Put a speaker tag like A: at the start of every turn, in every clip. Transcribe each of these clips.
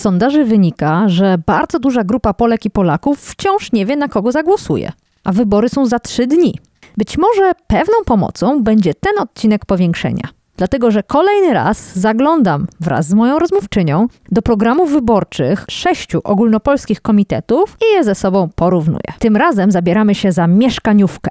A: Z sondaży wynika, że bardzo duża grupa Polek i Polaków wciąż nie wie, na kogo zagłosuje, a wybory są za trzy dni. Być może pewną pomocą będzie ten odcinek powiększenia. Dlatego, że kolejny raz zaglądam wraz z moją rozmówczynią do programów wyborczych sześciu ogólnopolskich komitetów i je ze sobą porównuję. Tym razem zabieramy się za mieszkaniówkę.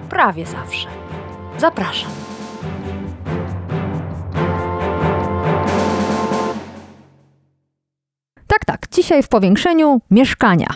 A: prawie zawsze. Zapraszam. Tak, tak, dzisiaj w powiększeniu mieszkania,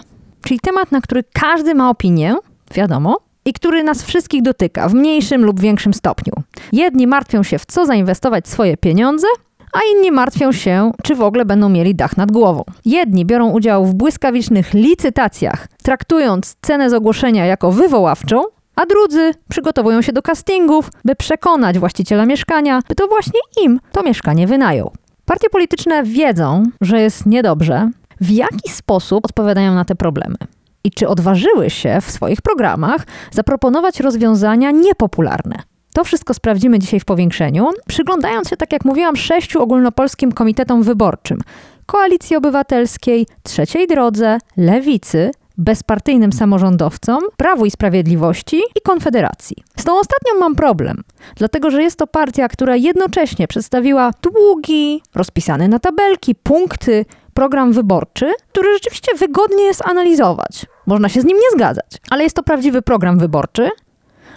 A: czyli temat, na który każdy ma opinię, wiadomo, i który nas wszystkich dotyka w mniejszym lub większym stopniu. Jedni martwią się, w co zainwestować swoje pieniądze, a inni martwią się, czy w ogóle będą mieli dach nad głową. Jedni biorą udział w błyskawicznych licytacjach, traktując cenę z ogłoszenia jako wywoławczą, a drudzy przygotowują się do castingów, by przekonać właściciela mieszkania, by to właśnie im to mieszkanie wynajął. Partie polityczne wiedzą, że jest niedobrze, w jaki sposób odpowiadają na te problemy i czy odważyły się w swoich programach zaproponować rozwiązania niepopularne. To wszystko sprawdzimy dzisiaj w powiększeniu, przyglądając się, tak jak mówiłam, sześciu ogólnopolskim komitetom wyborczym: Koalicji Obywatelskiej, Trzeciej Drodze, Lewicy, bezpartyjnym samorządowcom, Prawu i Sprawiedliwości i Konfederacji. Z tą ostatnią mam problem, dlatego że jest to partia, która jednocześnie przedstawiła długi, rozpisany na tabelki, punkty, program wyborczy, który rzeczywiście wygodnie jest analizować. Można się z nim nie zgadzać, ale jest to prawdziwy program wyborczy,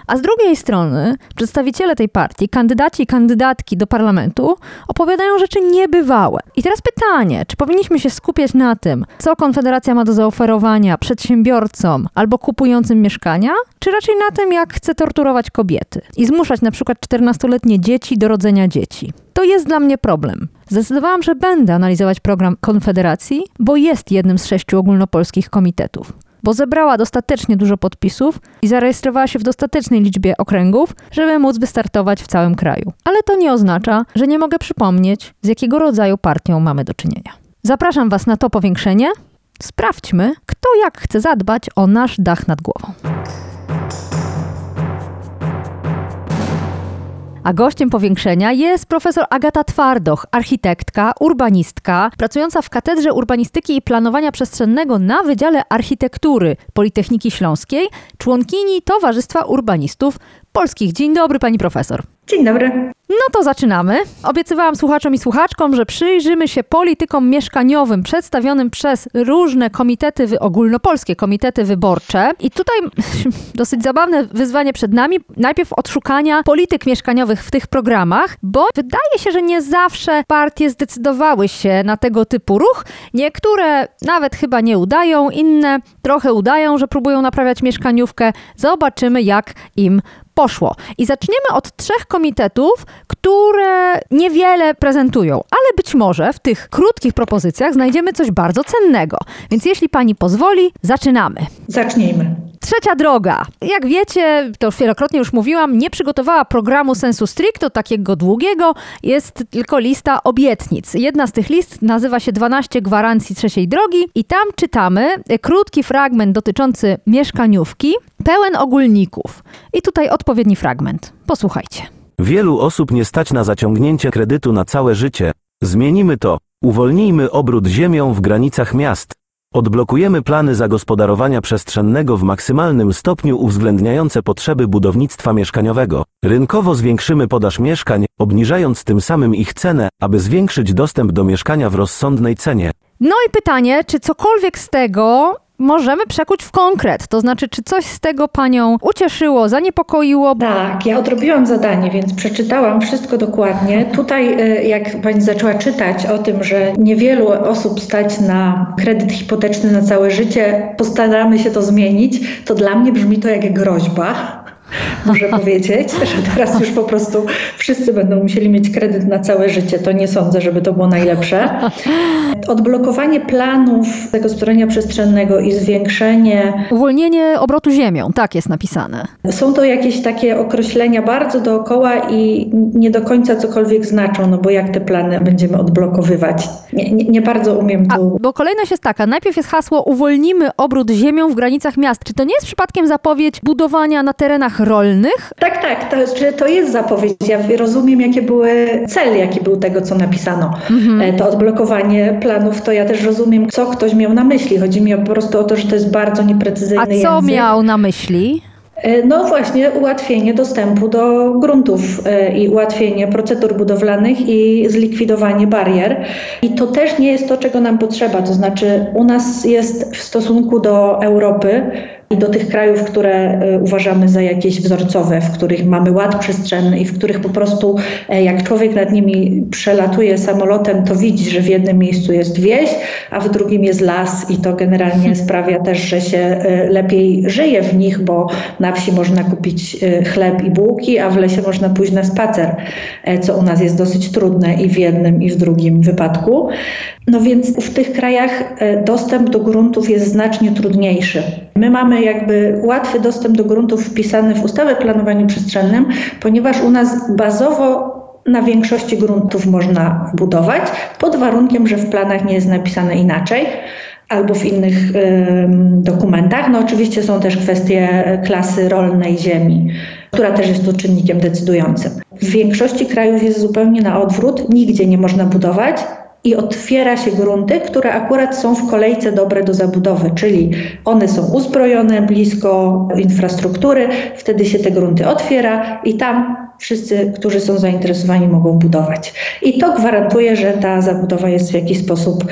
A: a z drugiej strony przedstawiciele tej partii, kandydaci i kandydatki do parlamentu opowiadają rzeczy niebywałe. I teraz pytanie, czy powinniśmy się skupiać na tym, co Konfederacja ma do zaoferowania przedsiębiorcom albo kupującym mieszkania, czy raczej na tym, jak chce torturować kobiety i zmuszać na przykład 14-letnie dzieci do rodzenia dzieci. To jest dla mnie problem. Zdecydowałam, że będę analizować program Konfederacji, bo jest jednym z sześciu ogólnopolskich komitetów bo zebrała dostatecznie dużo podpisów i zarejestrowała się w dostatecznej liczbie okręgów, żeby móc wystartować w całym kraju. Ale to nie oznacza, że nie mogę przypomnieć, z jakiego rodzaju partią mamy do czynienia. Zapraszam Was na to powiększenie. Sprawdźmy, kto jak chce zadbać o nasz dach nad głową. A gościem powiększenia jest profesor Agata Twardoch, architektka, urbanistka, pracująca w Katedrze Urbanistyki i Planowania Przestrzennego na Wydziale Architektury Politechniki Śląskiej, członkini Towarzystwa Urbanistów Polskich. Dzień dobry, pani profesor.
B: Dzień dobry.
A: No to zaczynamy. Obiecywałam słuchaczom i słuchaczkom, że przyjrzymy się politykom mieszkaniowym przedstawionym przez różne komitety, ogólnopolskie komitety wyborcze. I tutaj dosyć zabawne wyzwanie przed nami. Najpierw odszukania polityk mieszkaniowych w tych programach, bo wydaje się, że nie zawsze partie zdecydowały się na tego typu ruch. Niektóre nawet chyba nie udają, inne trochę udają, że próbują naprawiać mieszkaniówkę. Zobaczymy, jak im poszło. I zaczniemy od trzech komitetów, które niewiele prezentują, ale być może w tych krótkich propozycjach znajdziemy coś bardzo cennego. Więc jeśli pani pozwoli, zaczynamy.
B: Zacznijmy.
A: Trzecia droga. Jak wiecie, to wielokrotnie już mówiłam, nie przygotowała programu sensu stricto, takiego długiego. Jest tylko lista obietnic. Jedna z tych list nazywa się 12 gwarancji trzeciej drogi i tam czytamy krótki fragment dotyczący mieszkaniówki, pełen ogólników. I tutaj odpowiedni fragment. Posłuchajcie.
C: Wielu osób nie stać na zaciągnięcie kredytu na całe życie. Zmienimy to. Uwolnijmy obrót ziemią w granicach miast. Odblokujemy plany zagospodarowania przestrzennego w maksymalnym stopniu uwzględniające potrzeby budownictwa mieszkaniowego. Rynkowo zwiększymy podaż mieszkań, obniżając tym samym ich cenę, aby zwiększyć dostęp do mieszkania w rozsądnej cenie.
A: No i pytanie, czy cokolwiek z tego możemy przekuć w konkret. To znaczy, czy coś z tego panią ucieszyło, zaniepokoiło?
B: Tak, ja odrobiłam zadanie, więc przeczytałam wszystko dokładnie. Tutaj, y, jak pani zaczęła czytać o tym, że niewielu osób stać na kredyt hipoteczny na całe życie, postaramy się to zmienić, to dla mnie brzmi to jak groźba. Muszę powiedzieć, że teraz już po prostu wszyscy będą musieli mieć kredyt na całe życie. To nie sądzę, żeby to było najlepsze. Odblokowanie planów zagospodarowania przestrzennego i zwiększenie.
A: Uwolnienie obrotu ziemią, tak jest napisane.
B: Są to jakieś takie określenia bardzo dookoła i nie do końca cokolwiek znaczą, no bo jak te plany będziemy odblokowywać? Nie, nie, nie bardzo umiem
A: A,
B: tu.
A: bo kolejność jest taka, najpierw jest hasło uwolnimy obrót ziemią w granicach miast. Czy to nie jest przypadkiem zapowiedź budowania na terenach rolnych?
B: Tak, tak, to, to jest zapowiedź. Ja rozumiem, jakie były cel, jaki był tego, co napisano. E, To odblokowanie planów, to ja też rozumiem, co ktoś miał na myśli. Chodzi mi po prostu o to, że to jest bardzo nieprecyzyjny
A: A co
B: język.
A: miał na myśli?
B: E, No właśnie, ułatwienie dostępu do gruntów e, i ułatwienie procedur budowlanych i zlikwidowanie barier. I to też nie jest to, czego nam potrzeba. To znaczy, u nas jest w stosunku do Europy i do tych krajów, które e, uważamy za jakieś wzorcowe, w których mamy ład przestrzenny i w których po prostu e, jak człowiek nad nimi przelatuje samolotem, to widzi, że w jednym miejscu jest wieś, a w drugim jest las i to generalnie sprawia też, że się e, lepiej żyje w nich, bo na wsi można kupić chleb i bułki, a w lesie można pójść na spacer, co u nas jest dosyć trudne i w jednym i w drugim wypadku. No więc w tych krajach e, dostęp do gruntów jest znacznie trudniejszy. My mamy jakby łatwy dostęp do gruntów wpisany w ustawę o planowaniu przestrzennym, ponieważ u nas bazowo na większości gruntów można budować, pod warunkiem, że w planach nie jest napisane inaczej albo w innych em, dokumentach. No oczywiście są też kwestie klasy rolnej ziemi, która też jest tu czynnikiem decydującym. W większości krajów jest zupełnie na odwrót, nigdzie nie można budować i otwiera się grunty, które akurat są w kolejce dobre do zabudowy, czyli one są uzbrojone blisko infrastruktury, wtedy się te grunty otwiera i tam wszyscy, którzy są zainteresowani, mogą budować. I to gwarantuje, że ta zabudowa jest w jakiś sposób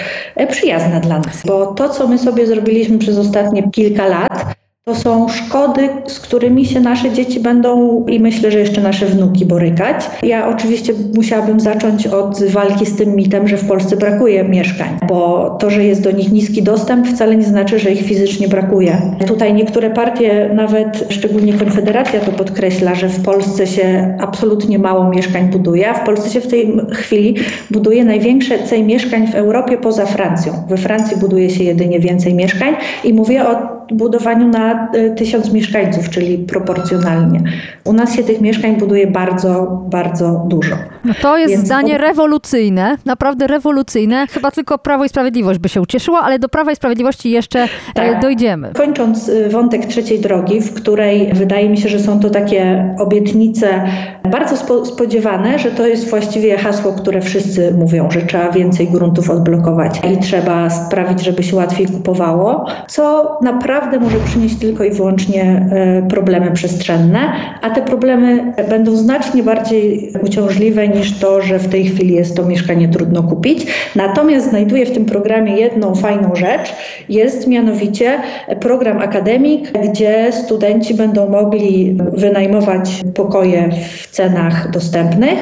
B: przyjazna dla nas, bo to, co my sobie zrobiliśmy przez ostatnie kilka lat, to są szkody, z którymi się nasze dzieci będą i myślę, że jeszcze nasze wnuki borykać. Ja oczywiście musiałabym zacząć od walki z tym mitem, że w Polsce brakuje mieszkań, bo to, że jest do nich niski dostęp, wcale nie znaczy, że ich fizycznie brakuje. Tutaj niektóre partie, nawet szczególnie Konfederacja to podkreśla, że w Polsce się absolutnie mało mieszkań buduje, a w Polsce się w tej chwili buduje największe ceny mieszkań w Europie poza Francją. We Francji buduje się jedynie więcej mieszkań i mówię o budowaniu na y, tysiąc mieszkańców, czyli proporcjonalnie. U nas się tych mieszkań buduje bardzo, bardzo dużo.
A: No to jest
B: Więc
A: zdanie rewolucyjne, naprawdę rewolucyjne. Chyba tylko Prawo i Sprawiedliwość by się ucieszyło, ale do Prawa i Sprawiedliwości jeszcze e,
B: Tak.
A: dojdziemy.
B: Kończąc y, wątek trzeciej drogi, w której wydaje mi się, że są to takie obietnice bardzo spo, spodziewane, że to jest właściwie hasło, które wszyscy mówią, że trzeba więcej gruntów odblokować i trzeba sprawić, żeby się łatwiej kupowało, co naprawdę może przynieść tylko i wyłącznie y, problemy przestrzenne, a te problemy będą znacznie bardziej uciążliwe niż to, że w tej chwili jest to mieszkanie trudno kupić. Natomiast znajduję w tym programie jedną fajną rzecz, jest mianowicie program akademik, gdzie studenci będą mogli wynajmować pokoje w cenach dostępnych.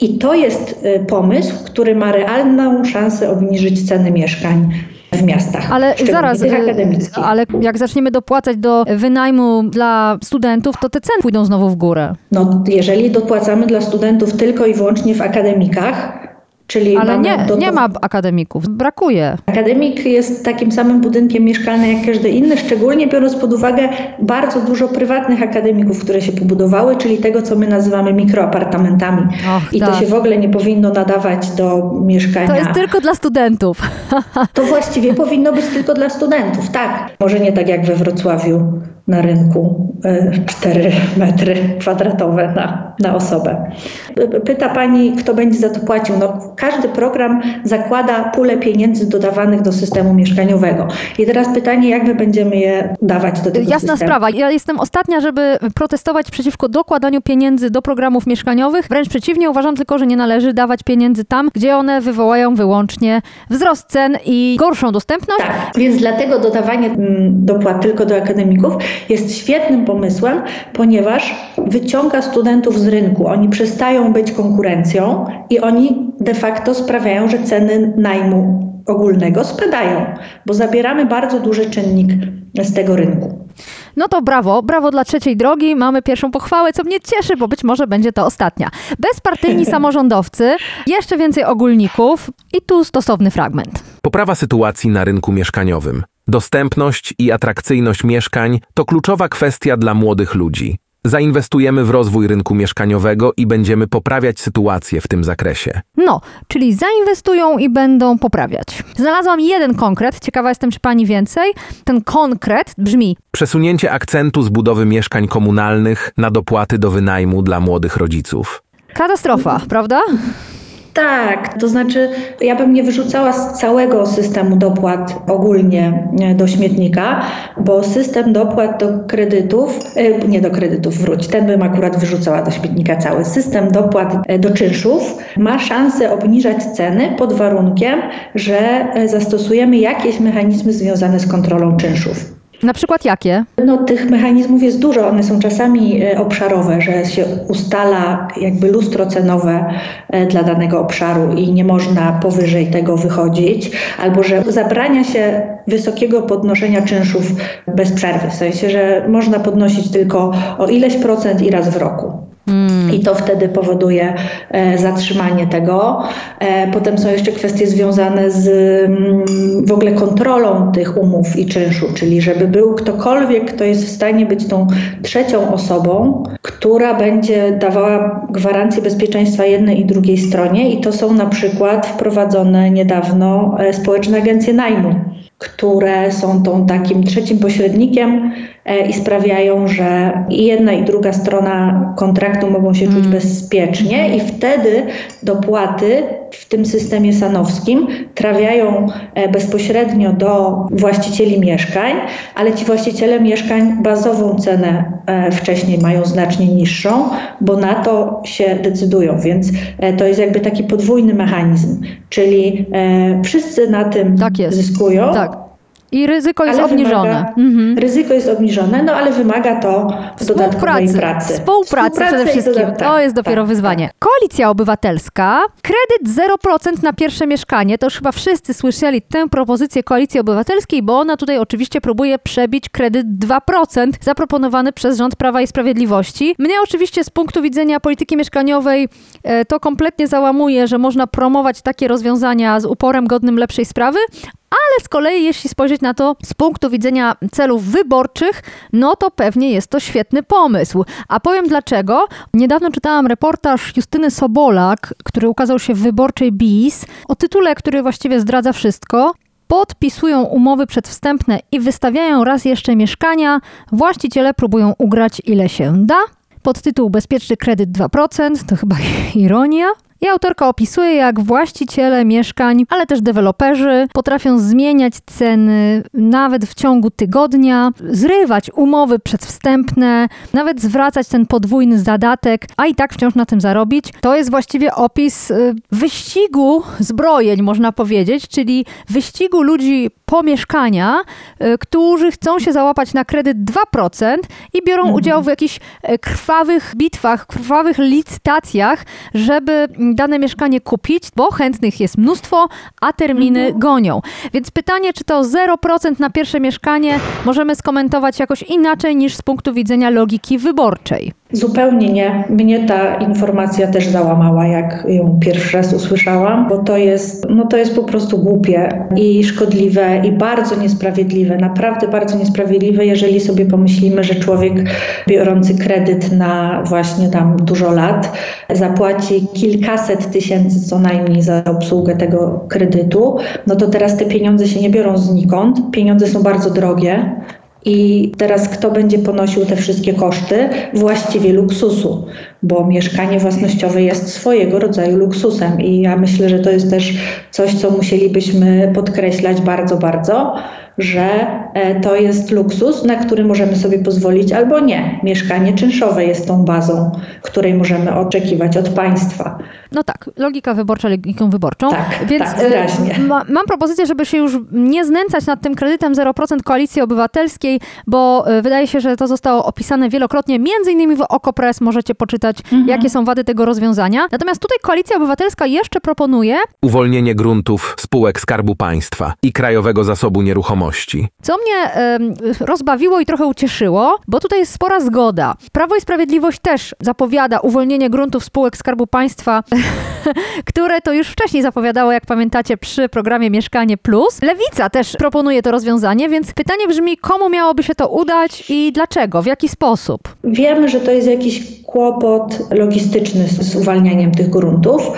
B: I to jest y, pomysł, który ma realną szansę obniżyć ceny mieszkań w miastach.
A: Ale zaraz,
B: akademickich.
A: ale jak zaczniemy dopłacać do wynajmu dla studentów, to te ceny pójdą znowu w górę.
B: No, jeżeli dopłacamy dla studentów tylko i wyłącznie w akademikach, czyli
A: Ale nie,
B: do-
A: nie ma akademików, brakuje.
B: Akademik jest takim samym budynkiem mieszkalnym jak każdy inny, szczególnie biorąc pod uwagę bardzo dużo prywatnych akademików, które się pobudowały, czyli tego, co my nazywamy mikroapartamentami.
A: Och,
B: I
A: tak.
B: to się w ogóle nie powinno nadawać do mieszkania.
A: To jest tylko dla studentów.
B: To właściwie powinno być tylko dla studentów, tak. Może nie tak jak we Wrocławiu na rynku, e, 4 metry kwadratowe na, na osobę. Pyta Pani, kto będzie za to płacił. No, każdy program zakłada pulę pieniędzy dodawanych do systemu mieszkaniowego. I teraz pytanie, jak my będziemy je dawać do tego
A: Jasna
B: systemu?
A: sprawa. Ja jestem ostatnia, żeby protestować przeciwko dokładaniu pieniędzy do programów mieszkaniowych. Wręcz przeciwnie, uważam tylko, że nie należy dawać pieniędzy tam, gdzie one wywołają wyłącznie wzrost cen i gorszą dostępność.
B: Tak, więc dlatego dodawanie mm, dopłat tylko do akademików jest świetnym pomysłem, ponieważ wyciąga studentów z rynku. Oni przestają być konkurencją i oni de facto sprawiają, że ceny najmu ogólnego spadają, bo zabieramy bardzo duży czynnik z tego rynku.
A: No to brawo, brawo dla trzeciej drogi. Mamy pierwszą pochwałę, co mnie cieszy, bo być może będzie to ostatnia. Bezpartyjni samorządowcy, jeszcze więcej ogólników i tu stosowny fragment.
D: Poprawa sytuacji na rynku mieszkaniowym. Dostępność i atrakcyjność mieszkań to kluczowa kwestia dla młodych ludzi. Zainwestujemy w rozwój rynku mieszkaniowego i będziemy poprawiać sytuację w tym zakresie.
A: No, czyli zainwestują i będą poprawiać. Znalazłam jeden konkret, ciekawa jestem, czy pani więcej. Ten konkret brzmi:
D: Przesunięcie akcentu z budowy mieszkań komunalnych na dopłaty do wynajmu dla młodych rodziców.
A: katastrofa, prawda?
B: Tak, to znaczy ja bym nie wyrzucała z całego systemu dopłat ogólnie e, do śmietnika, bo system dopłat do kredytów, e, nie do kredytów, wróć, ten bym akurat wyrzucała do śmietnika cały. System dopłat e, do czynszów ma szansę obniżać ceny pod warunkiem, że zastosujemy jakieś mechanizmy związane z kontrolą czynszów.
A: Na przykład jakie?
B: No, tych mechanizmów jest dużo. One są czasami e, obszarowe, że się ustala jakby lustro cenowe e, dla danego obszaru i nie można powyżej tego wychodzić, albo że zabrania się wysokiego podnoszenia czynszów bez przerwy, w sensie, że można podnosić tylko o ileś procent i raz w roku. I to wtedy powoduje e, zatrzymanie tego. E, potem są jeszcze kwestie związane z mm, w ogóle kontrolą tych umów i czynszu, czyli żeby był ktokolwiek, kto jest w stanie być tą trzecią osobą, która będzie dawała gwarancję bezpieczeństwa jednej i drugiej stronie. I to są na przykład wprowadzone niedawno e, społeczne agencje najmu które są tą takim trzecim pośrednikiem i sprawiają, że jedna i druga strona kontraktu mogą się czuć bezpiecznie i wtedy dopłaty w tym systemie sanowskim trafiają e, bezpośrednio do właścicieli mieszkań, ale ci właściciele mieszkań bazową cenę e, wcześniej mają znacznie niższą, bo na to się decydują, więc e, to jest jakby taki podwójny mechanizm, czyli e, wszyscy na tym
A: Tak
B: zyskują.
A: Tak. I ryzyko jest
B: ale
A: obniżone.
B: Wymaga,
A: Mhm.
B: Ryzyko jest obniżone, no ale wymaga to dodatkowej pracy.
A: Współpracy przede wszystkim. to
B: tak,
A: jest dopiero
B: tak,
A: wyzwanie.
B: tak.
A: Koalicja Obywatelska, kredyt 0% na pierwsze mieszkanie. To już chyba wszyscy słyszeli tę propozycję Koalicji Obywatelskiej, bo ona tutaj oczywiście próbuje przebić kredyt 2% zaproponowany przez rząd Prawa i Sprawiedliwości. Mnie oczywiście z punktu widzenia polityki mieszkaniowej e, to kompletnie załamuje, że można promować takie rozwiązania z uporem godnym lepszej sprawy, ale z kolei, jeśli spojrzeć na to z punktu widzenia celów wyborczych, no to pewnie jest to świetny pomysł. A powiem dlaczego. Niedawno czytałam reportaż Justyny Sobolak, który ukazał się w wyborczej BIS, o tytule, który właściwie zdradza wszystko. Podpisują umowy przedwstępne i wystawiają raz jeszcze mieszkania. Właściciele próbują ugrać ile się da. Podtytuł Bezpieczny kredyt 2%, to chyba ironia. I autorka opisuje, jak właściciele mieszkań, ale też deweloperzy potrafią zmieniać ceny nawet w ciągu tygodnia, zrywać umowy przedwstępne, nawet zwracać ten podwójny zadatek, a i tak wciąż na tym zarobić. To jest właściwie opis y, wyścigu zbrojeń, można powiedzieć, czyli wyścigu ludzi po mieszkania, y, którzy chcą się załapać na kredyt 2% i biorą udział w jakichś e, krwawych bitwach, krwawych licytacjach, żeby mm, dane mieszkanie kupić, bo chętnych jest mnóstwo, a terminy gonią. Więc pytanie, czy to 0% na pierwsze mieszkanie możemy skomentować jakoś inaczej niż z punktu widzenia logiki wyborczej.
B: Zupełnie nie. Mnie ta informacja też załamała, jak ją pierwszy raz usłyszałam, bo to jest, no to jest po prostu głupie i szkodliwe i bardzo niesprawiedliwe, naprawdę bardzo niesprawiedliwe, jeżeli sobie pomyślimy, że człowiek biorący kredyt na właśnie tam dużo lat zapłaci kilkaset tysięcy co najmniej za obsługę tego kredytu, no to teraz te pieniądze się nie biorą znikąd, pieniądze są bardzo drogie. I teraz kto będzie ponosił te wszystkie koszty? Właściwie luksusu, bo mieszkanie własnościowe jest swojego rodzaju luksusem i ja myślę, że to jest też coś, co musielibyśmy podkreślać bardzo, bardzo, że to jest luksus, na który możemy sobie pozwolić albo nie. Mieszkanie czynszowe jest tą bazą, której możemy oczekiwać od państwa.
A: No tak, logika wyborcza logiką wyborczą.
B: Tak,
A: Więc
B: tak,
A: e,
B: wyraźnie.
A: ma, mam propozycję, żeby się już nie znęcać nad tym kredytem 0% Koalicji Obywatelskiej, bo e, wydaje się, że to zostało opisane wielokrotnie, między innymi w Okopres możecie poczytać,
B: Mhm.
A: jakie są wady tego rozwiązania. Natomiast tutaj Koalicja Obywatelska jeszcze proponuje,
D: Uwolnienie gruntów spółek Skarbu Państwa i Krajowego Zasobu Nieruchomości nieruchomości.
A: Co mnie rozbawiło i trochę ucieszyło, bo tutaj jest spora zgoda. Prawo i Sprawiedliwość też zapowiada uwolnienie gruntów spółek Skarbu Państwa, które to już wcześniej zapowiadało, jak pamiętacie, przy programie Mieszkanie Plus. Lewica też proponuje to rozwiązanie, więc pytanie brzmi, komu miałoby się to udać i dlaczego, w jaki sposób?
B: Wiemy, że to jest jakiś kłopot logistyczny z, uwalnianiem tych gruntów.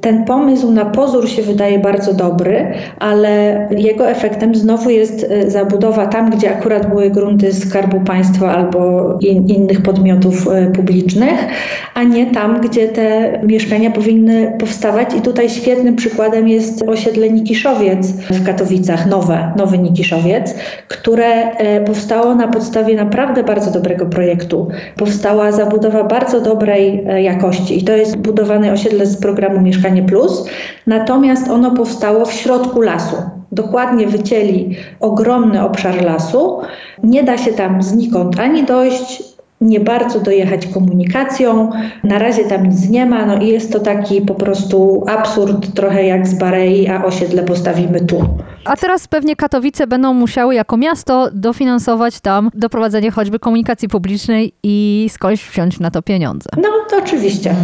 B: Ten pomysł na pozór się wydaje bardzo dobry, ale jego efektem znowu jest e, zabudowa tam, gdzie akurat były grunty Skarbu Państwa albo in, innych podmiotów e, publicznych, a nie tam, gdzie te mieszkania powinny powstawać. I tutaj świetnym przykładem jest osiedle Nikiszowiec w Katowicach, nowe, nowy Nikiszowiec, które e, powstało na podstawie naprawdę bardzo dobrego projektu. Powstała zabudowa bardzo dobrej e, jakości i to jest budowane osiedle z programu Mieszkanie Plus, natomiast ono powstało w środku lasu. Dokładnie wycięli ogromny obszar lasu. Nie da się tam znikąd ani dojść, nie bardzo dojechać komunikacją. Na razie tam nic nie ma, no i jest to taki po prostu absurd, trochę jak z Barei, a osiedle postawimy tu.
A: A teraz pewnie Katowice będą musiały jako miasto dofinansować tam doprowadzenie choćby komunikacji publicznej i skądś wziąć na to pieniądze.
B: No to oczywiście.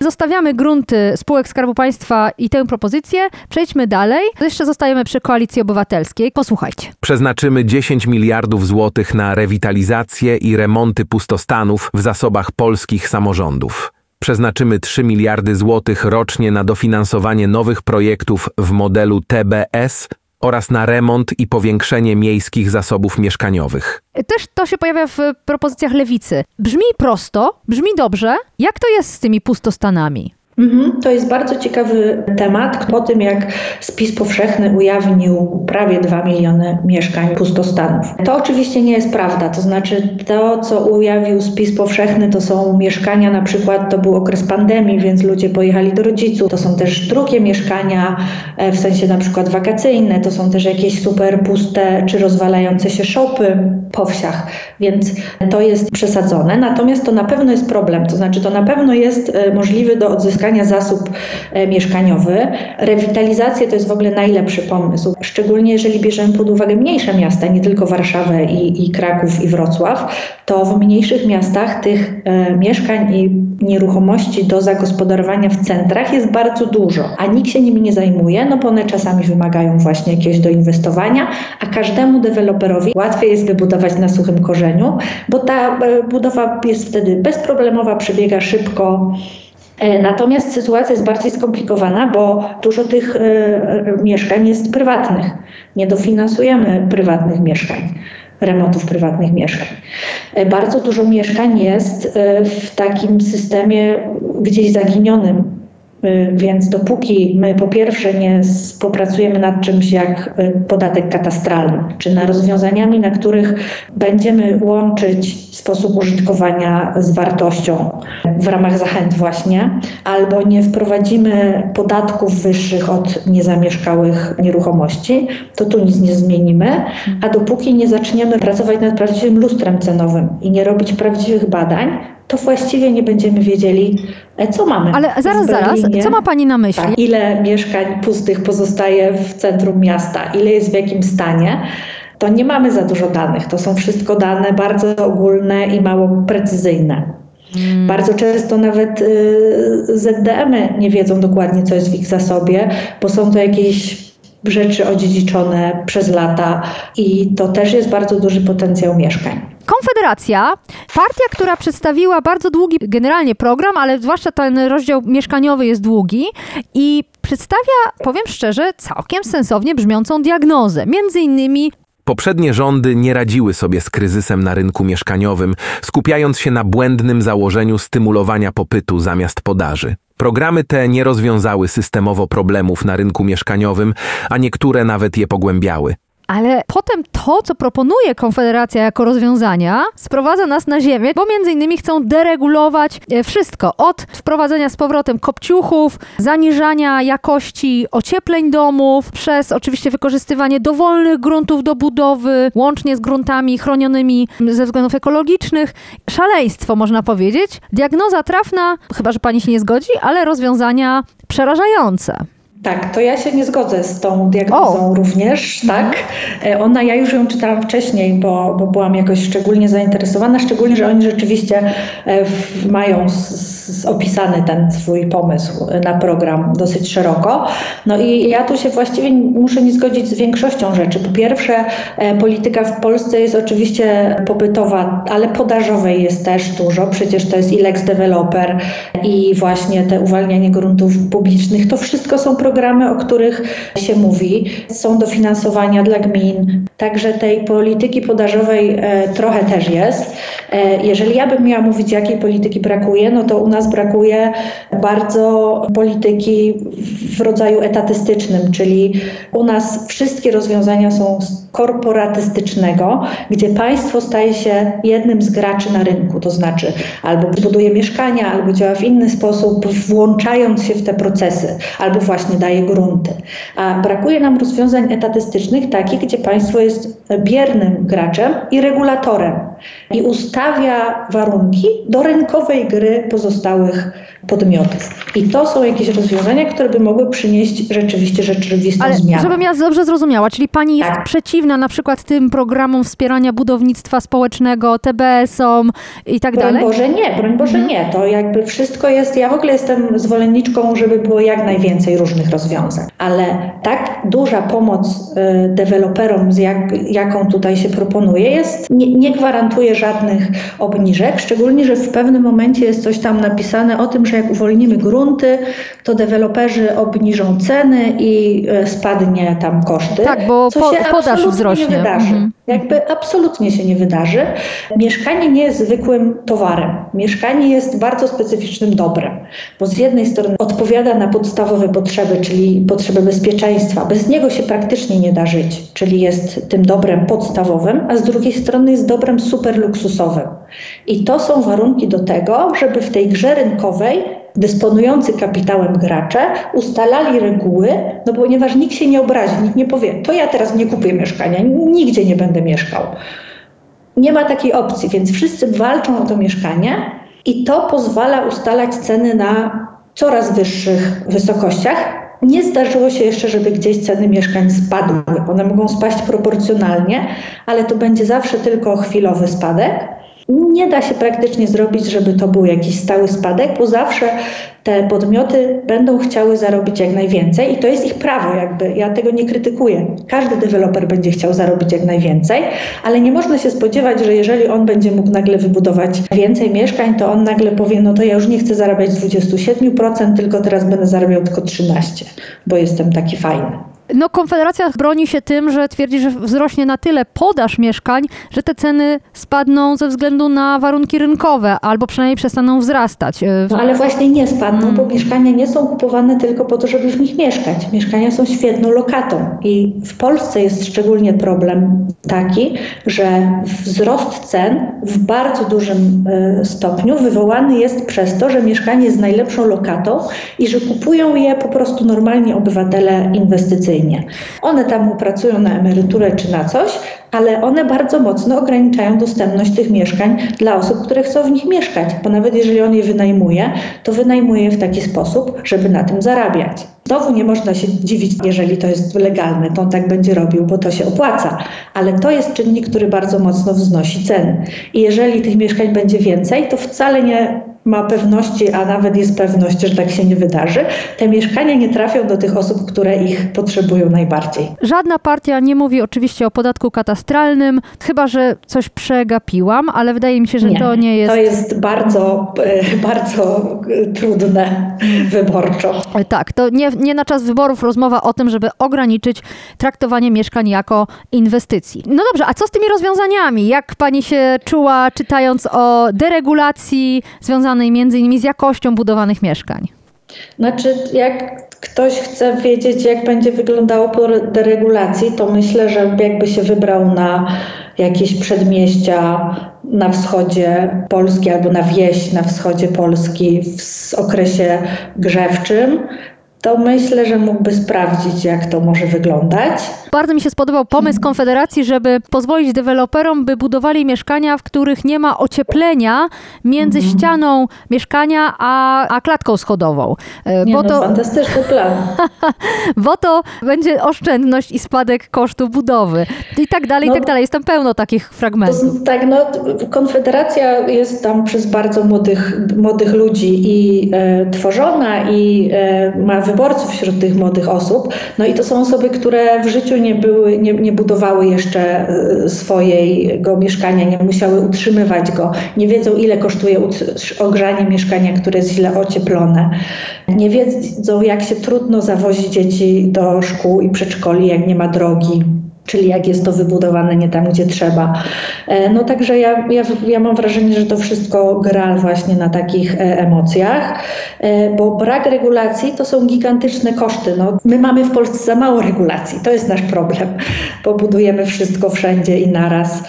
A: Zostawiamy grunty spółek Skarbu Państwa i tę propozycję. Przejdźmy dalej. Jeszcze zostajemy przy Koalicji Obywatelskiej. Posłuchajcie.
D: Przeznaczymy 10 miliardów złotych na rewitalizację i remonty pustostanów w zasobach polskich samorządów. Przeznaczymy 3 miliardy złotych rocznie na dofinansowanie nowych projektów w modelu TBS oraz na remont i powiększenie miejskich zasobów mieszkaniowych.
A: Też to się pojawia w propozycjach lewicy. Brzmi prosto, brzmi dobrze. Jak to jest z tymi pustostanami?
B: Mhm, To jest bardzo ciekawy temat. Po tym, jak spis powszechny ujawnił prawie 2 miliony mieszkań pustostanów. To oczywiście nie jest prawda. To znaczy, to, co ujawnił spis powszechny, to są mieszkania, na przykład to był okres pandemii, więc ludzie pojechali do rodziców. To są też drugie mieszkania, e, w sensie na przykład wakacyjne. To są też jakieś super puste czy rozwalające się szopy po wsiach, więc to jest przesadzone. Natomiast to na pewno jest problem. To znaczy, to na pewno jest e, możliwy do odzyskania zasób e, mieszkaniowy. Rewitalizacja to jest w ogóle najlepszy pomysł, szczególnie jeżeli bierzemy pod uwagę mniejsze miasta, nie tylko Warszawę i, i Kraków i Wrocław, to w mniejszych miastach tych e, mieszkań i nieruchomości do zagospodarowania w centrach jest bardzo dużo, a nikt się nimi nie zajmuje, no bo one czasami wymagają właśnie jakiegoś doinwestowania, a każdemu deweloperowi łatwiej jest wybudować na suchym korzeniu, bo ta e, budowa jest wtedy bezproblemowa, przebiega szybko. E, Natomiast sytuacja jest bardziej skomplikowana, bo dużo tych e, mieszkań jest prywatnych. Nie dofinansujemy prywatnych mieszkań, remontów prywatnych mieszkań. E, Bardzo dużo mieszkań jest w takim systemie gdzieś zaginionym. Y, Więc dopóki my po pierwsze nie popracujemy nad czymś jak y, podatek katastralny, czy nad rozwiązaniami, na których będziemy łączyć sposób użytkowania z wartością w ramach zachęt właśnie, albo nie wprowadzimy podatków wyższych od niezamieszkałych nieruchomości, to tu nic nie zmienimy, a dopóki nie zaczniemy pracować nad prawdziwym lustrem cenowym i nie robić prawdziwych badań, to właściwie nie będziemy wiedzieli, e, co mamy.
A: Ale zaraz, zaraz, co ma pani na myśli?
B: Tak, ile mieszkań pustych pozostaje w centrum miasta, ile jest w jakim stanie, to nie mamy za dużo danych. To są wszystko dane bardzo ogólne i mało precyzyjne. Bardzo często nawet y, ZDM-y nie wiedzą dokładnie, co jest w ich zasobie, bo są to jakieś rzeczy odziedziczone przez lata i to też jest bardzo duży potencjał mieszkań.
A: Konfederacja, partia, która przedstawiła bardzo długi generalnie program, ale zwłaszcza ten rozdział mieszkaniowy jest długi i przedstawia, powiem szczerze, całkiem sensownie brzmiącą diagnozę. Między innymi
D: Poprzednie rządy nie radziły sobie z kryzysem na rynku mieszkaniowym, skupiając się na błędnym założeniu stymulowania popytu zamiast podaży. Programy te nie rozwiązały systemowo problemów na rynku mieszkaniowym, a niektóre nawet je pogłębiały.
A: Ale potem to, co proponuje Konfederacja jako rozwiązania, sprowadza nas na ziemię, bo między innymi chcą deregulować e, wszystko. Od wprowadzenia z powrotem kopciuchów, zaniżania jakości ociepleń domów, przez oczywiście wykorzystywanie dowolnych gruntów do budowy, łącznie z gruntami chronionymi ze względów ekologicznych. Szaleństwo, można powiedzieć. Diagnoza trafna, chyba że pani się nie zgodzi, ale rozwiązania przerażające.
B: Tak, to ja się nie zgodzę z tą diagnozą
A: O.
B: również, tak. E, Ona, ja już ją czytałam wcześniej, bo, bo byłam jakoś szczególnie zainteresowana, szczególnie, że oni rzeczywiście e, w, mają s, opisany ten swój pomysł na program dosyć szeroko. No i ja tu się właściwie muszę nie zgodzić z większością rzeczy. Po pierwsze, e, polityka w Polsce jest oczywiście popytowa, ale podażowej jest też dużo. Przecież to jest i Lex Developer i właśnie te uwalnianie gruntów publicznych. To wszystko są programy, o których się mówi. Są dofinansowania dla gmin. Także tej polityki podażowej e, trochę też jest. E, jeżeli ja bym miała mówić, jakiej polityki brakuje, no to u nas brakuje bardzo polityki w rodzaju etatystycznym, czyli u nas wszystkie rozwiązania są z korporatystycznego, gdzie państwo staje się jednym z graczy na rynku, to znaczy albo buduje mieszkania, albo działa w inny sposób, włączając się w te procesy, albo właśnie daje grunty. A brakuje nam rozwiązań etatystycznych takich, gdzie państwo jest biernym graczem i regulatorem i ustawia warunki do rynkowej gry pozostałych podmiotów. I to są jakieś rozwiązania, które by mogły przynieść rzeczywiście rzeczywistą
A: Ale
B: zmianę.
A: żebym ja dobrze zrozumiała, czyli pani jest
B: Tak.
A: przeciwna na przykład tym programom wspierania budownictwa społecznego, TBS-om i tak
B: Broń
A: dalej?
B: Boże nie, broń Boże nie. To jakby wszystko jest, ja w ogóle jestem zwolenniczką, żeby było jak najwięcej różnych rozwiązań. Ale tak duża pomoc y, deweloperom, z jak, jaką tutaj się proponuje, jest, nie, nie gwarantuje żadnych obniżek, szczególnie, że w pewnym momencie jest coś tam napisane o tym, że jak uwolnimy grunty, to deweloperzy obniżą ceny i y, spadnie tam koszty.
A: Tak, bo
B: co
A: po-
B: się
A: podaż
B: absolutnie
A: wzrośnie.
B: nie wydarzy.
A: Mhm.
B: Jakby absolutnie się nie wydarzy. Mieszkanie nie jest zwykłym towarem. Mieszkanie jest bardzo specyficznym dobrem, bo z jednej strony odpowiada na podstawowe potrzeby, czyli potrzeby bezpieczeństwa. Bez niego się praktycznie nie da żyć, czyli jest tym dobrem podstawowym, a z drugiej strony jest dobrem super luksusowym. I to są warunki do tego, żeby w tej grze rynkowej dysponujący kapitałem gracze ustalali reguły, no ponieważ nikt się nie obrazi, nikt nie powie, to ja teraz nie kupię mieszkania, nigdzie nie będę mieszkał. Nie ma takiej opcji, więc wszyscy walczą o to mieszkanie i to pozwala ustalać ceny na coraz wyższych wysokościach. Nie zdarzyło się jeszcze, żeby gdzieś ceny mieszkań spadły. One mogą spaść proporcjonalnie, ale to będzie zawsze tylko chwilowy spadek. Nie da się praktycznie zrobić, żeby to był jakiś stały spadek, bo zawsze te podmioty będą chciały zarobić jak najwięcej i to jest ich prawo, jakby ja tego nie krytykuję. Każdy deweloper będzie chciał zarobić jak najwięcej, ale nie można się spodziewać, że jeżeli on będzie mógł nagle wybudować więcej mieszkań, to on nagle powie, no to ja już nie chcę zarabiać 27%, tylko teraz będę zarabiał tylko 13%, bo jestem taki fajny.
A: No Konfederacja broni się tym, że twierdzi, że wzrośnie na tyle podaż mieszkań, że te ceny spadną ze względu na warunki rynkowe, albo przynajmniej przestaną wzrastać. E,
B: No ale właśnie nie spadną, bo mieszkania nie są kupowane tylko po to, żeby w nich mieszkać. Mieszkania są świetną lokatą i w Polsce jest szczególnie problem taki, że wzrost cen w bardzo dużym e, stopniu wywołany jest przez to, że mieszkanie jest najlepszą lokatą i że kupują je po prostu normalni obywatele One tam pracują na emeryturę czy na coś, ale one bardzo mocno ograniczają dostępność tych mieszkań dla osób, które chcą w nich mieszkać, bo nawet jeżeli on je wynajmuje, to wynajmuje je w taki sposób, żeby na tym zarabiać. Znowu nie można się dziwić, jeżeli to jest legalne, to on tak będzie robił, bo to się opłaca, ale to jest czynnik, który bardzo mocno wznosi ceny. I jeżeli tych mieszkań będzie więcej, to wcale nie ma pewności, a nawet jest pewność, że tak się nie wydarzy. Te mieszkania nie trafią do tych osób, które ich potrzebują najbardziej.
A: Żadna partia nie mówi oczywiście o podatku katastralnym, chyba że coś przegapiłam, ale wydaje mi się, że to nie jest.
B: To jest bardzo, e, bardzo e, trudne wyborczo.
A: E, Tak, to nie, nie na czas wyborów rozmowa o tym, żeby ograniczyć traktowanie mieszkań jako inwestycji. No dobrze, a co z tymi rozwiązaniami? Jak pani się czuła czytając o deregulacji związanej między innymi z jakością budowanych mieszkań?
B: Znaczy, jak ktoś chce wiedzieć, jak będzie wyglądało po deregulacji, to myślę, że jakby się wybrał na jakieś przedmieścia na wschodzie Polski albo na wieś na wschodzie Polski w okresie grzewczym, to myślę, że mógłby sprawdzić, jak to może wyglądać.
A: Bardzo mi się spodobał pomysł Konfederacji, żeby pozwolić deweloperom, by budowali mieszkania, w których nie ma ocieplenia między
B: Mhm.
A: ścianą mieszkania a, a klatką schodową. E,
B: Nie,
A: Bo
B: no,
A: to,
B: fantastyczny plan.
A: bo to będzie oszczędność i spadek kosztu budowy. I tak dalej, i
B: No,
A: tak dalej. Jest tam pełno takich
B: To,
A: fragmentów.
B: z- tak, no, Konfederacja jest tam przez bardzo młodych, młodych ludzi i e, tworzona i e, ma wyborców wśród tych młodych osób. No i to są osoby, które w życiu nie, były, nie, nie budowały jeszcze e, swojego mieszkania, nie musiały utrzymywać go, nie wiedzą ile kosztuje ogrzanie mieszkania, które jest źle ocieplone. Nie wiedzą jak się trudno zawozi dzieci do szkół i przedszkoli, jak nie ma drogi czyli jak jest to wybudowane nie tam, gdzie trzeba. E, No także ja, ja, ja mam wrażenie, że to wszystko gra właśnie na takich e, emocjach, e, bo brak regulacji to są gigantyczne koszty. No, my mamy w Polsce za mało regulacji, to jest nasz problem, bo budujemy wszystko wszędzie i naraz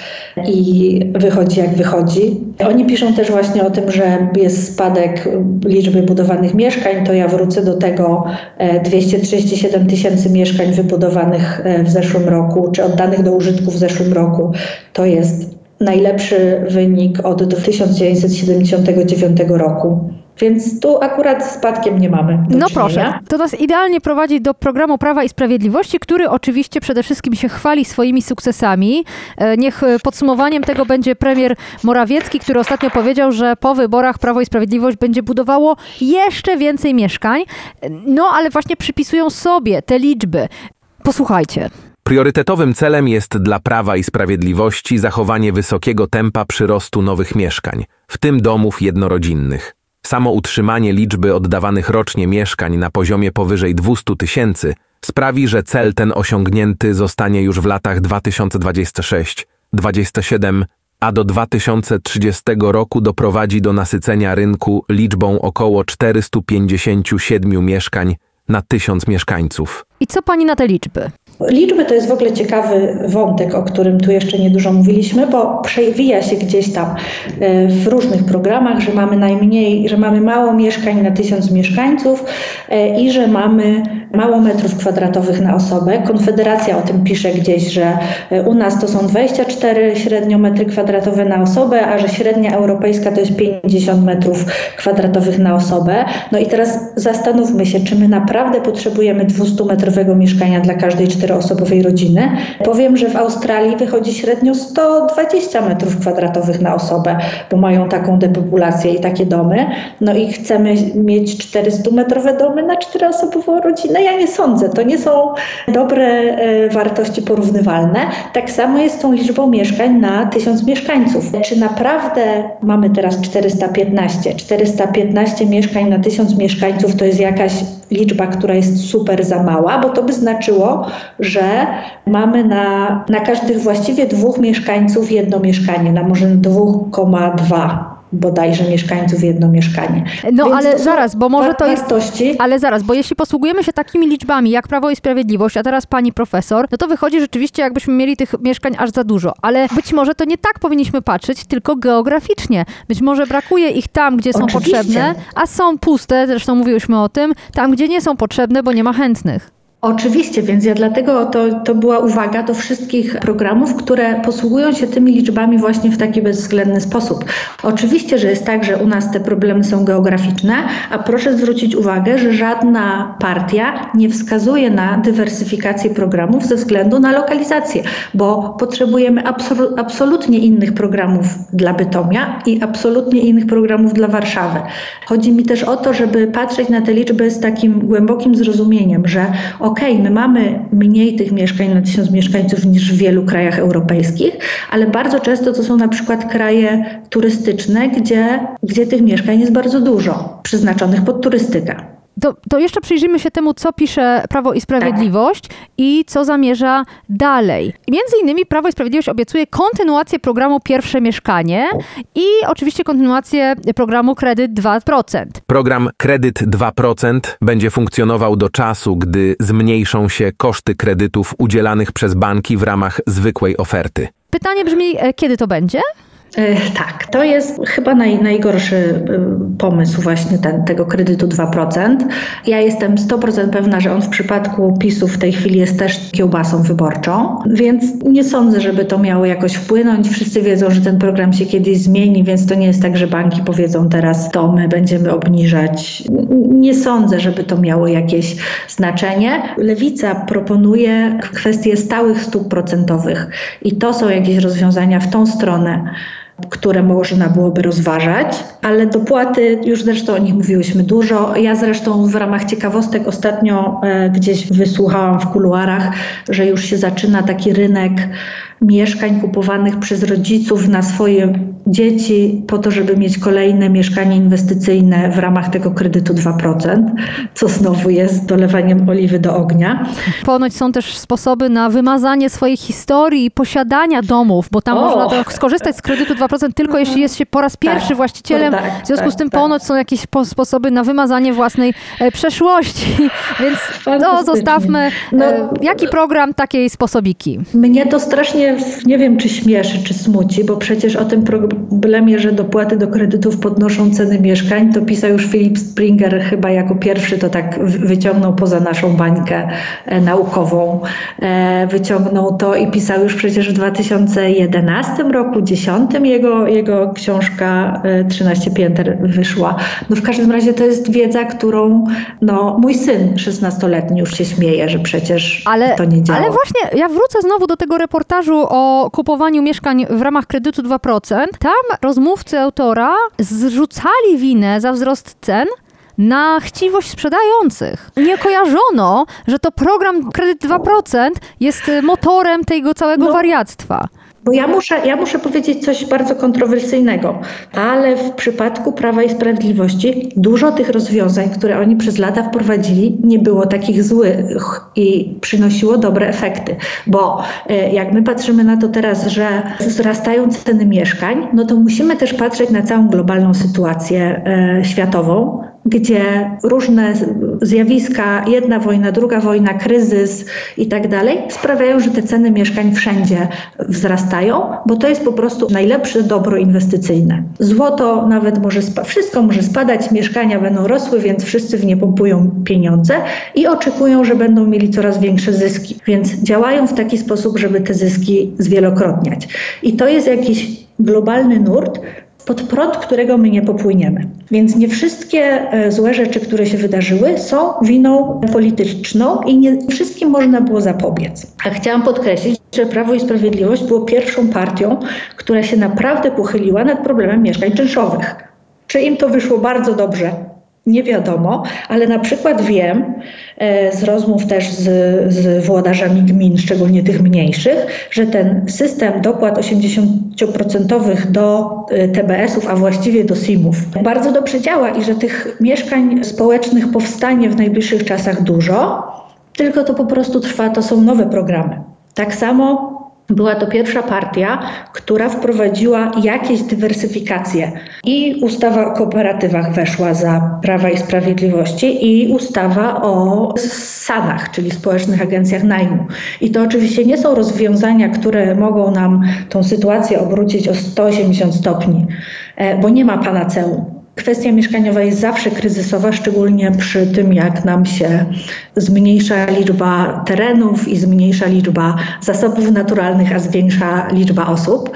B: i wychodzi jak wychodzi. Oni piszą też właśnie o tym, że jest spadek liczby budowanych mieszkań, to ja wrócę do tego e, 237 tysięcy mieszkań wybudowanych e, w zeszłym roku, czy oddanych do użytku w zeszłym roku. To jest najlepszy wynik od 1979 roku. Więc tu akurat z spadkiem nie mamy. Do
A: No
B: czynienia.
A: proszę, to nas idealnie prowadzi do programu Prawa i Sprawiedliwości, który oczywiście przede wszystkim się chwali swoimi sukcesami. E, Niech e, podsumowaniem tego będzie premier Morawiecki, który ostatnio powiedział, że po wyborach Prawo i Sprawiedliwość będzie budowało jeszcze więcej mieszkań. E, No ale właśnie przypisują sobie te liczby. Posłuchajcie.
D: Priorytetowym celem jest dla Prawa i Sprawiedliwości zachowanie wysokiego tempa przyrostu nowych mieszkań, w tym domów jednorodzinnych. Samo utrzymanie liczby oddawanych rocznie mieszkań na poziomie powyżej 200 tysięcy sprawi, że cel ten osiągnięty zostanie już w latach 2026-27, a do 2030 roku doprowadzi do nasycenia rynku liczbą około 457 mieszkań na tysiąc mieszkańców.
A: I co pani na te liczby?
B: Liczby to jest w ogóle ciekawy wątek, o którym tu jeszcze niedużo mówiliśmy, bo przewija się gdzieś tam e, w różnych programach, że mamy najmniej, że mamy mało mieszkań na tysiąc mieszkańców e, i że mamy mało metrów kwadratowych na osobę. Konfederacja o tym pisze gdzieś, że e, u nas to są 24 średnio metry kwadratowe na osobę, a że średnia europejska to jest 50 metrów kwadratowych na osobę. No i teraz zastanówmy się, czy my naprawdę potrzebujemy 200-metrowego mieszkania dla każdej czteroosobowej rodziny. Powiem, że w Australii wychodzi średnio 120 metrów kwadratowych na osobę, bo mają taką depopulację i takie domy. No i chcemy mieć 400-metrowe domy na czteroosobową rodzinę? Ja nie sądzę. To nie są dobre e, wartości porównywalne. Tak samo jest tą liczbą mieszkań na tysiąc mieszkańców. Czy naprawdę mamy teraz 415? 415 mieszkań na tysiąc mieszkańców to jest jakaś liczba, która jest super za mała, bo to by znaczyło, że mamy na, na każdych właściwie dwóch mieszkańców jedno mieszkanie, na może 2,2 bodajże mieszkańców jedno mieszkanie.
A: No
B: Więc
A: ale zaraz, bo może to jest
B: wartości,
A: Ale zaraz, bo jeśli posługujemy się takimi liczbami jak Prawo i Sprawiedliwość, a teraz pani profesor, no to wychodzi rzeczywiście, jakbyśmy mieli tych mieszkań aż za dużo. Ale być może to nie tak powinniśmy patrzeć, tylko geograficznie. Być może brakuje ich tam, gdzie są
B: Oczywiście.
A: potrzebne, a są puste, zresztą mówiłyśmy o tym, tam, gdzie nie są potrzebne, bo nie ma chętnych.
B: Oczywiście, więc ja dlatego to, to była uwaga do wszystkich programów, które posługują się tymi liczbami właśnie w taki bezwzględny sposób. Oczywiście, że jest tak, że u nas te problemy są geograficzne, a proszę zwrócić uwagę, że żadna partia nie wskazuje na dywersyfikację programów ze względu na lokalizację, bo potrzebujemy absolu- absolutnie innych programów dla Bytomia i absolutnie innych programów dla Warszawy. Chodzi mi też o to, żeby patrzeć na te liczby z takim głębokim zrozumieniem, że okej, my mamy mniej tych mieszkań na tysiąc mieszkańców niż w wielu krajach europejskich, ale bardzo często to są na przykład kraje turystyczne, gdzie, gdzie tych mieszkań jest bardzo dużo, przeznaczonych pod turystykę.
A: To, to jeszcze przyjrzyjmy się temu, co pisze Prawo i Sprawiedliwość i co zamierza dalej. Między innymi Prawo i Sprawiedliwość obiecuje kontynuację programu Pierwsze Mieszkanie i oczywiście kontynuację programu Kredyt 2%.
D: Program Kredyt 2% będzie funkcjonował do czasu, gdy zmniejszą się koszty kredytów udzielanych przez banki w ramach zwykłej oferty.
A: Pytanie brzmi, e, kiedy to będzie?
B: E, tak, to jest chyba naj, najgorszy y, pomysł właśnie ten, tego kredytu 2%. Ja jestem 100% pewna, że on w przypadku PiSu w tej chwili jest też kiełbasą wyborczą, więc nie sądzę, żeby to miało jakoś wpłynąć. Wszyscy wiedzą, że ten program się kiedyś zmieni, więc to nie jest tak, że banki powiedzą teraz to my będziemy obniżać. Nie sądzę, żeby to miało jakieś znaczenie. Lewica proponuje kwestię stałych stóp procentowych i to są jakieś rozwiązania w tą stronę które można byłoby rozważać, ale dopłaty, już zresztą o nich mówiłyśmy dużo. Ja zresztą w ramach ciekawostek ostatnio e, gdzieś wysłuchałam w kuluarach, że już się zaczyna taki rynek mieszkań kupowanych przez rodziców na swoje dzieci po to, żeby mieć kolejne mieszkanie inwestycyjne w ramach tego kredytu 2%, co znowu jest dolewaniem oliwy do ognia.
A: Ponoć są też sposoby na wymazanie swojej historii i posiadania domów, bo tam
B: O!
A: można skorzystać z kredytu 2% tylko jeśli jest się po raz pierwszy
B: Tak,
A: właścicielem.
B: tak,
A: w związku z
B: tak,
A: tym
B: tak.
A: ponoć są jakieś po- sposoby na wymazanie własnej e, przeszłości. Więc to
B: Fantastycznie.
A: zostawmy.
B: No,
A: e, jaki program, takiej sposobiki.
B: Mnie to strasznie, nie wiem czy śmieszy, czy smuci, bo przecież o tym problemie, że dopłaty do kredytów podnoszą ceny mieszkań, to pisał już Philip Springer chyba jako pierwszy to tak wy- wyciągnął poza naszą bańkę e, naukową. Wyciągnął to i pisał już przecież w 2011 roku, 10 jego, jego książka e, 13 pięter wyszła. No w każdym razie to jest wiedza, którą no, mój syn 16-letni już się śmieje, że przecież
A: Ale,
B: to nie działa.
A: ale właśnie, ja wrócę znowu do tego reportażu o kupowaniu mieszkań w ramach kredytu 2%. Tam rozmówcy autora zrzucali winę za wzrost cen na chciwość sprzedających. Nie kojarzono, że to program kredyt 2% jest y, motorem tego całego
B: No.
A: wariactwa.
B: Bo ja muszę, ja muszę powiedzieć coś bardzo kontrowersyjnego, ale w przypadku Prawa i Sprawiedliwości dużo tych rozwiązań, które oni przez lata wprowadzili, nie było takich złych i przynosiło dobre efekty. Bo e, jak my patrzymy na to teraz, że wzrastają ceny mieszkań, no to musimy też patrzeć na całą globalną sytuację e, światową, gdzie różne zjawiska, jedna wojna, druga wojna, kryzys i tak dalej, sprawiają, że te ceny mieszkań wszędzie wzrastają, bo to jest po prostu najlepsze dobro inwestycyjne. Złoto nawet może wszystko może spadać, mieszkania będą rosły, więc wszyscy w nie pompują pieniądze i oczekują, że będą mieli coraz większe zyski. Więc działają w taki sposób, żeby te zyski zwielokrotniać. I to jest jakiś globalny nurt, pod prąd, którego my nie popłyniemy. Więc nie wszystkie e, złe rzeczy, które się wydarzyły, są winą polityczną i nie wszystkim można było zapobiec. A chciałam podkreślić, że Prawo i Sprawiedliwość było pierwszą partią, która się naprawdę pochyliła nad problemem mieszkań czynszowych. Czy im to wyszło bardzo dobrze? Nie wiadomo, ale na przykład wiem e, z rozmów też z, z gmin, szczególnie tych mniejszych, że ten system dopłat 80% do e, TBS-ów, a właściwie do SIM-ów, bardzo dobrze działa i że tych mieszkań społecznych powstanie w najbliższych czasach dużo, tylko to po prostu trwa, to są nowe programy. Tak samo była to pierwsza partia, która wprowadziła jakieś dywersyfikacje. I ustawa o kooperatywach weszła za Prawa i Sprawiedliwości i ustawa o SAN-ach, czyli społecznych agencjach najmu. I to oczywiście nie są rozwiązania, które mogą nam tą sytuację obrócić o 180 stopni, e, bo nie ma panaceum. Kwestia mieszkaniowa jest zawsze kryzysowa, szczególnie przy tym, jak nam się zmniejsza liczba terenów i zmniejsza liczba zasobów naturalnych, a zwiększa liczba osób.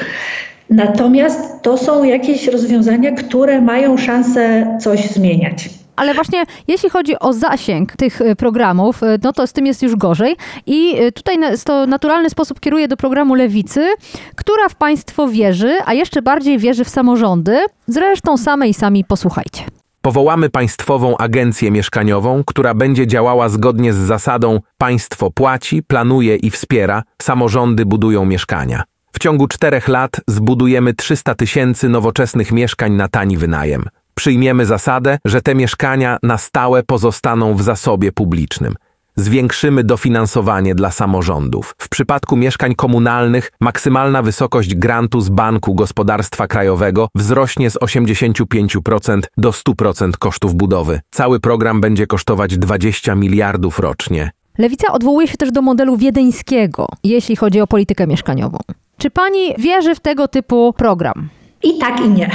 B: Natomiast to są jakieś rozwiązania, które mają szansę coś zmieniać.
A: Ale właśnie jeśli chodzi o zasięg tych y, programów, y, no to z tym jest już gorzej. I y, tutaj to naturalny sposób kieruję do programu Lewicy, która w państwo wierzy, a jeszcze bardziej wierzy w samorządy. Zresztą same i sami posłuchajcie.
D: Powołamy państwową agencję mieszkaniową, która będzie działała zgodnie z zasadą państwo płaci, planuje i wspiera, samorządy budują mieszkania. W ciągu czterech lat zbudujemy 300 tysięcy nowoczesnych mieszkań na tani wynajem. Przyjmiemy zasadę, że te mieszkania na stałe pozostaną w zasobie publicznym. Zwiększymy dofinansowanie dla samorządów. W przypadku mieszkań komunalnych maksymalna wysokość grantu z Banku Gospodarstwa Krajowego wzrośnie z 85% do 100% kosztów budowy. Cały program będzie kosztować 20 miliardów rocznie.
A: Lewica odwołuje się też do modelu wiedeńskiego, jeśli chodzi o politykę mieszkaniową. Czy pani wierzy w tego typu program?
B: I tak i nie.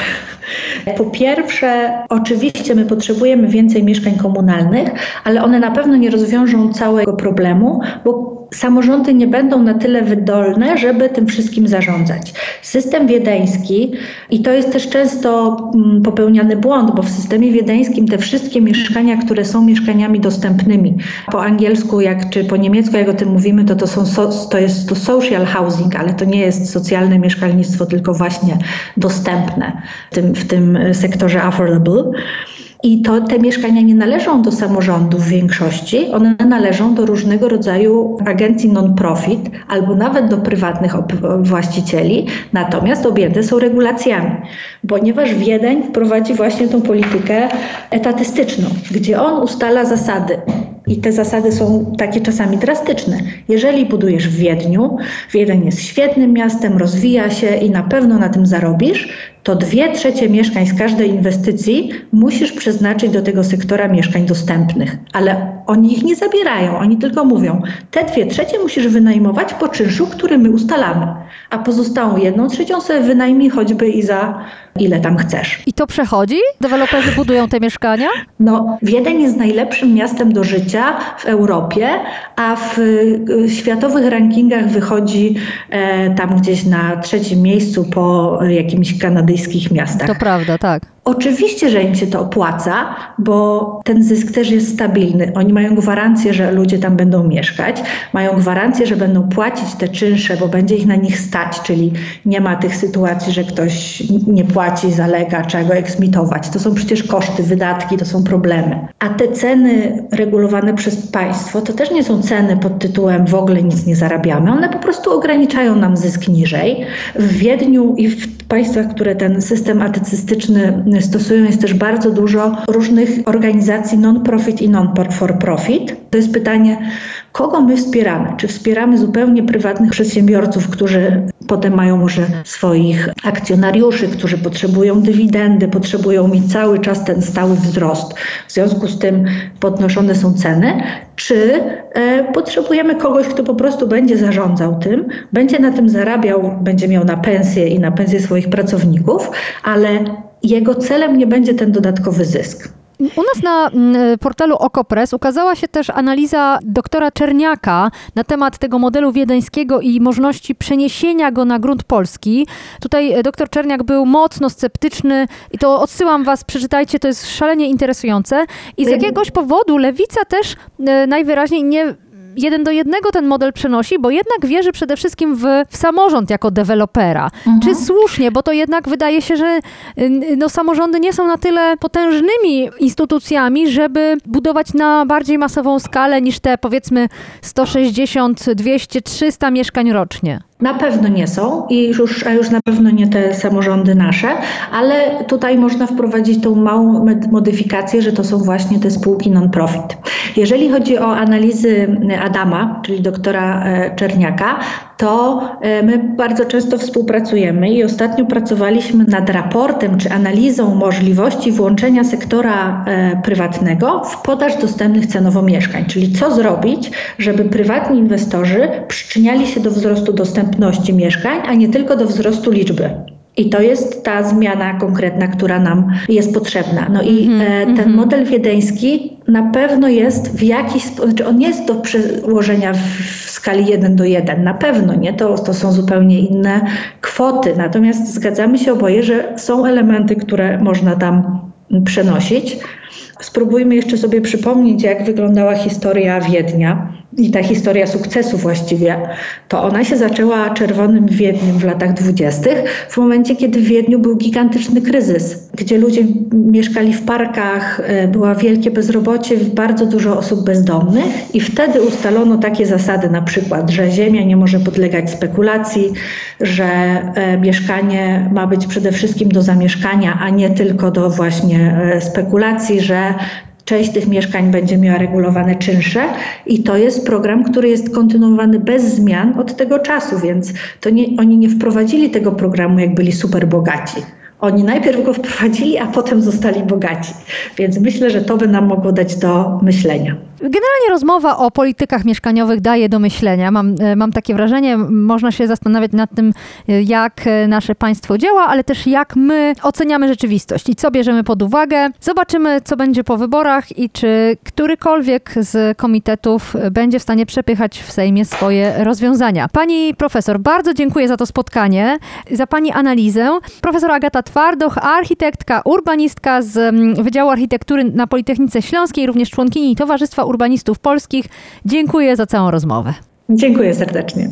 B: Po pierwsze, oczywiście my potrzebujemy więcej mieszkań komunalnych, ale one na pewno nie rozwiążą całego problemu, bo samorządy nie będą na tyle wydolne, żeby tym wszystkim zarządzać. System wiedeński, i to jest też często mm, popełniany błąd, bo w systemie wiedeńskim te wszystkie mieszkania, które są mieszkaniami dostępnymi, po angielsku jak, czy po niemiecku, jak o tym mówimy, to, to, są, to jest to social housing, ale to nie jest socjalne mieszkalnictwo, tylko właśnie dostępne w tym, w tym sektorze affordable. I to te mieszkania nie należą do samorządów w większości, one należą do różnego rodzaju agencji non-profit albo nawet do prywatnych właścicieli, natomiast objęte są regulacjami, ponieważ Wiedeń wprowadzi właśnie tą politykę etatystyczną, gdzie on ustala zasady. I te zasady są takie czasami drastyczne. Jeżeli budujesz w Wiedniu, Wiedeń jest świetnym miastem, rozwija się i na pewno na tym zarobisz, to dwie trzecie mieszkań z każdej inwestycji musisz przeznaczyć do tego sektora mieszkań dostępnych. Ale oni ich nie zabierają, oni tylko mówią, te dwie trzecie musisz wynajmować po czynszu, który my ustalamy, a pozostałą jedną trzecią sobie wynajmij choćby i za ile tam chcesz.
A: I to przechodzi? Deweloperzy budują te mieszkania?
B: No, Wiedeń jest najlepszym miastem do życia w Europie, a w y, światowych rankingach wychodzi e, tam gdzieś na trzecim miejscu po jakimś miastach.
A: To prawda, tak.
B: Oczywiście, że im się to opłaca, bo ten zysk też jest stabilny. Oni mają gwarancję, że ludzie tam będą mieszkać, mają gwarancję, że będą płacić te czynsze, bo będzie ich na nich stać, czyli nie ma tych sytuacji, że ktoś nie płaci, zalega, trzeba go eksmitować. To są przecież koszty, wydatki, to są problemy. A te ceny regulowane przez państwo to też nie są ceny pod tytułem w ogóle nic nie zarabiamy. One po prostu ograniczają nam zysk niżej. W Wiedniu i w państwach, które ten system atycystyczny stosują, jest też bardzo dużo różnych organizacji non-profit i non-for-profit. To jest pytanie, kogo my wspieramy? Czy wspieramy zupełnie prywatnych przedsiębiorców, którzy potem mają może swoich akcjonariuszy, którzy potrzebują dywidendy, potrzebują mieć cały czas ten stały wzrost. W związku z tym podnoszone są ceny, czy e, potrzebujemy kogoś, kto po prostu będzie zarządzał tym, będzie na tym zarabiał, będzie miał na pensję i na pensję swoich pracowników, ale jego celem nie będzie ten dodatkowy zysk.
A: U nas na mm, portalu Okopres ukazała się też analiza doktora Czerniaka na temat tego modelu wiedeńskiego i możliwości przeniesienia go na grunt polski. Tutaj e, doktor Czerniak był mocno sceptyczny i to odsyłam was, przeczytajcie, to jest szalenie interesujące. I z jakiegoś powodu lewica też e, najwyraźniej nie jeden do jednego ten model przenosi, bo jednak wierzy przede wszystkim w, w samorząd jako dewelopera. Mhm. Czy słusznie, bo to jednak wydaje się, że no, samorządy nie są na tyle potężnymi instytucjami, żeby budować na bardziej masową skalę niż te powiedzmy 160, 200, 300 mieszkań rocznie.
B: Na pewno nie są i już, a już na pewno nie te samorządy nasze, ale tutaj można wprowadzić tą małą modyfikację, że to są właśnie te spółki non-profit. Jeżeli chodzi o analizy Adama, czyli doktora e, Czerniaka, to e, my bardzo często współpracujemy i ostatnio pracowaliśmy nad raportem czy analizą możliwości włączenia sektora e, prywatnego w podaż dostępnych cenowo mieszkań, czyli co zrobić, żeby prywatni inwestorzy przyczyniali się do wzrostu dostępności mieszkań, a nie tylko do wzrostu liczby. I to jest ta zmiana konkretna, która nam jest potrzebna. No i mm -hmm, ten mm -hmm. model wiedeński na pewno jest w jakiś sposób, znaczy on jest do przełożenia w skali 1 do 1, na pewno nie, to, to są zupełnie inne kwoty. Natomiast zgadzamy się oboje, że są elementy, które można tam przenosić. Spróbujmy jeszcze sobie przypomnieć, jak wyglądała historia Wiednia i ta historia sukcesu właściwie, to ona się zaczęła czerwonym Wiedniem w latach dwudziestych, w momencie, kiedy w Wiedniu był gigantyczny kryzys, gdzie ludzie mieszkali w parkach, e, była wielkie bezrobocie, bardzo dużo osób bezdomnych i wtedy ustalono takie zasady na przykład, że ziemia nie może podlegać spekulacji, że e, mieszkanie ma być przede wszystkim do zamieszkania, a nie tylko do właśnie e, spekulacji, że Część tych mieszkań będzie miała regulowane czynsze i to jest program, który jest kontynuowany bez zmian od tego czasu, więc to nie, oni nie wprowadzili tego programu, jak byli super bogaci. Oni najpierw go wprowadzili, a potem zostali bogaci. Więc myślę, że to by nam mogło dać do myślenia.
A: Generalnie rozmowa o politykach mieszkaniowych daje do myślenia. Mam, e, mam takie wrażenie, można się zastanawiać nad tym, e, jak e, nasze państwo działa, ale też jak my oceniamy rzeczywistość i co bierzemy pod uwagę. Zobaczymy, co będzie po wyborach i czy którykolwiek z komitetów będzie w stanie przepychać w Sejmie swoje rozwiązania. Pani profesor, bardzo dziękuję za to spotkanie, za pani analizę. Profesor Agata Twardoch, architektka, urbanistka z mm, Wydziału Architektury na Politechnice Śląskiej, również członkini Towarzystwa Urbanistów Polskich. Dziękuję za całą rozmowę.
B: Dziękuję serdecznie.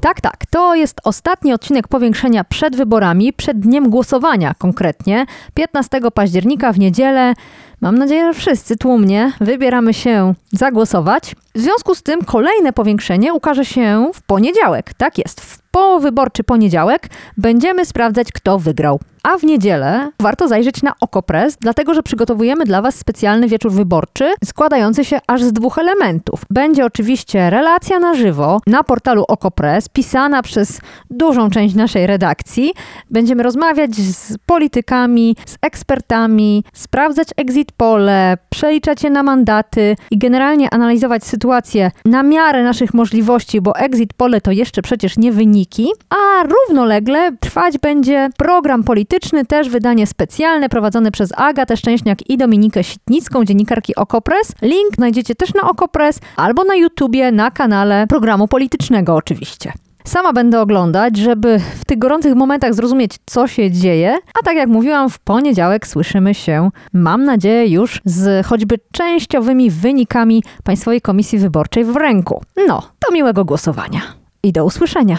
A: Tak, tak. To jest ostatni odcinek powiększenia przed wyborami, przed dniem głosowania konkretnie. 15 października w niedzielę. Mam nadzieję, że wszyscy tłumnie wybieramy się zagłosować. W związku z tym kolejne powiększenie ukaże się w poniedziałek. Tak jest, w powyborczy poniedziałek będziemy sprawdzać, kto wygrał. A w niedzielę warto zajrzeć na Okopres, dlatego że przygotowujemy dla Was specjalny wieczór wyborczy, składający się aż z dwóch elementów. Będzie oczywiście relacja na żywo na portalu Okopres, pisana przez dużą część naszej redakcji. Będziemy rozmawiać z politykami, z ekspertami, sprawdzać exit pole, przeliczać je na mandaty i generalnie analizować sytuację na miarę naszych możliwości, bo exit pole to jeszcze przecież nie wyniki, a równolegle trwać będzie program polityczny, też wydanie specjalne prowadzone przez Agatę Szczęśniak i Dominikę Sitnicką, dziennikarki Okopres. Link znajdziecie też na Okopres albo na YouTubie, na kanale programu politycznego oczywiście. Sama będę oglądać, żeby w tych gorących momentach zrozumieć, co się dzieje. A tak jak mówiłam, w poniedziałek słyszymy się, mam nadzieję, już z choćby częściowymi wynikami Państwowej Komisji Wyborczej w ręku. No, do miłego głosowania i do usłyszenia.